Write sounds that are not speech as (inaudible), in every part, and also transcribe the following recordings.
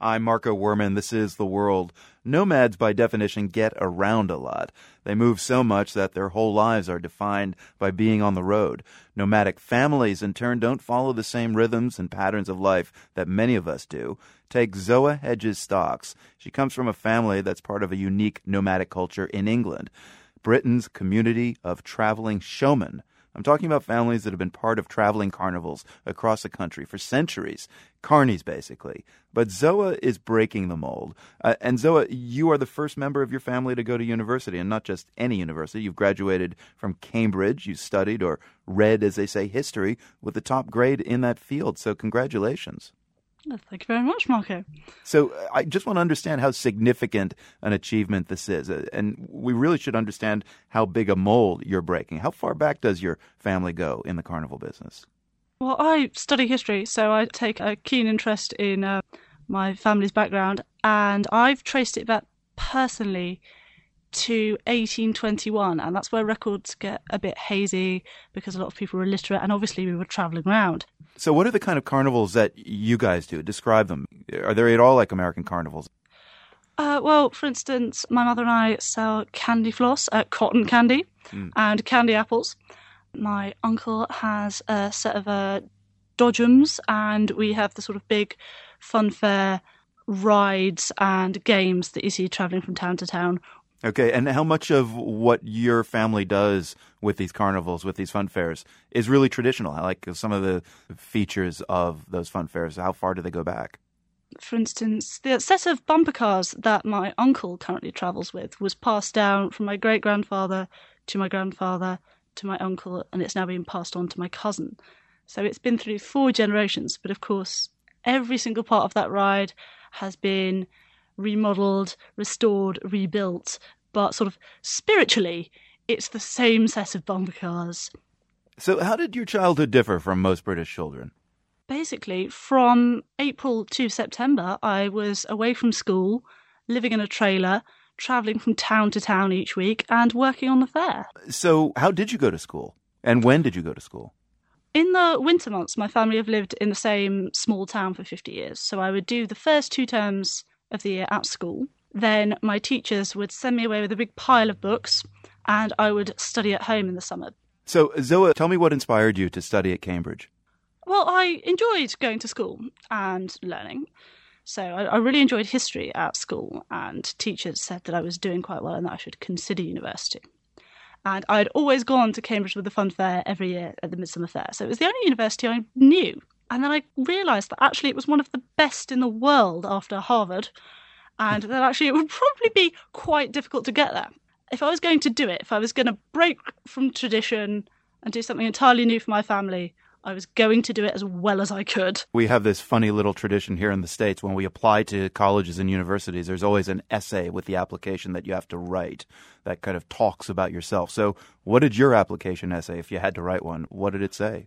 I'm Marco Werman. This is The World. Nomads, by definition, get around a lot. They move so much that their whole lives are defined by being on the road. Nomadic families, in turn, don't follow the same rhythms and patterns of life that many of us do. Take Zoah Hedges Stocks. She comes from a family that's part of a unique nomadic culture in England. Britain's community of traveling showmen. I'm talking about families that have been part of traveling carnivals across the country for centuries, carnies basically. But Zoah is breaking the mold. Uh, and Zoah, you are the first member of your family to go to university, and not just any university. You've graduated from Cambridge. You studied or read, as they say, history with the top grade in that field. So congratulations. Thank you very much, Marco. So uh, I just want to understand how significant an achievement this is. Uh, and we really should understand how big a mold you're breaking. How far back does your family go in the carnival business? Well, I study history, so I take a keen interest in uh, my family's background, and I've traced it back personally to 1821, and that's where records get a bit hazy because a lot of people were illiterate, and obviously we were traveling around. So, what are the kind of carnivals that you guys do? Describe them. Are they at all like American carnivals? Uh, well, for instance, my mother and I sell candy floss, uh, cotton candy, mm. and candy apples. My uncle has a set of uh, dodgems, and we have the sort of big fun fair rides and games that you see traveling from town to town. Okay, and how much of what your family does with these carnivals, with these fun fairs, is really traditional? Like some of the features of those fun fairs, how far do they go back? For instance, the set of bumper cars that my uncle currently travels with was passed down from my great grandfather to my grandfather to my uncle, and it's now being passed on to my cousin. So it's been through four generations, but of course, every single part of that ride has been remodeled, restored, rebuilt, but sort of spiritually, it's the same set of bumper cars. So, how did your childhood differ from most British children? Basically, from April to September, I was away from school, living in a trailer, travelling from town to town each week, and working on the fair. So, how did you go to school? And when did you go to school? In the winter months, my family have lived in the same small town for 50 years. So I would do the first two terms of the year at school. Then my teachers would send me away with a big pile of books, and I would study at home in the summer. So, Zoah, tell me what inspired you to study at Cambridge. Well, I enjoyed going to school and learning. So, I, I really enjoyed history at school, and teachers said that I was doing quite well and that I should consider university. And I'd always gone to Cambridge with the fun fair every year at the Midsummer Fair. So, it was the only university I knew and then I realised that actually it was one of the best in the world after Harvard, and that actually it would (laughs) probably be quite difficult to get there. If I was going to do it, if I was going to break from tradition and do something entirely new for my family, I was going to do it as well as I could. We have this funny little tradition here in the States when we apply to colleges and universities, there's always an essay with the application that you have to write that kind of talks about yourself. So, what did your application essay, if you had to write one, what did it say?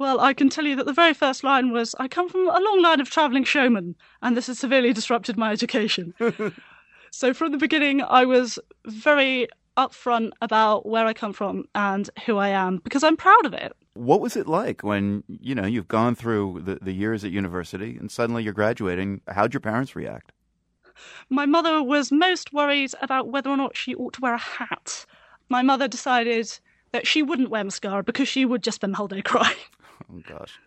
Well, I can tell you that the very first line was I come from a long line of travelling showmen, and this has severely disrupted my education. (laughs) so from the beginning, I was very upfront about where I come from and who I am because I'm proud of it. What was it like when, you know, you've gone through the, the years at university and suddenly you're graduating? How'd your parents react? My mother was most worried about whether or not she ought to wear a hat. My mother decided that she wouldn't wear mascara because she would just spend the whole day (laughs) crying. Oh, gosh.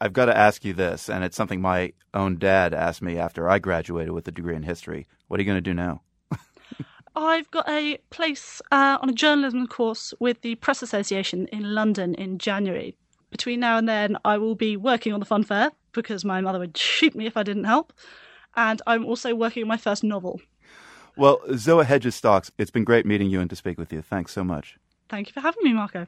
I've got to ask you this, and it's something my own dad asked me after I graduated with a degree in history. What are you going to do now? I've got a place uh, on a journalism course with the Press Association in London in January. Between now and then, I will be working on the fun fair because my mother would shoot me if I didn't help. And I'm also working on my first novel. Well, Zoah Hedges Stocks, it's been great meeting you and to speak with you. Thanks so much. Thank you for having me, Marco.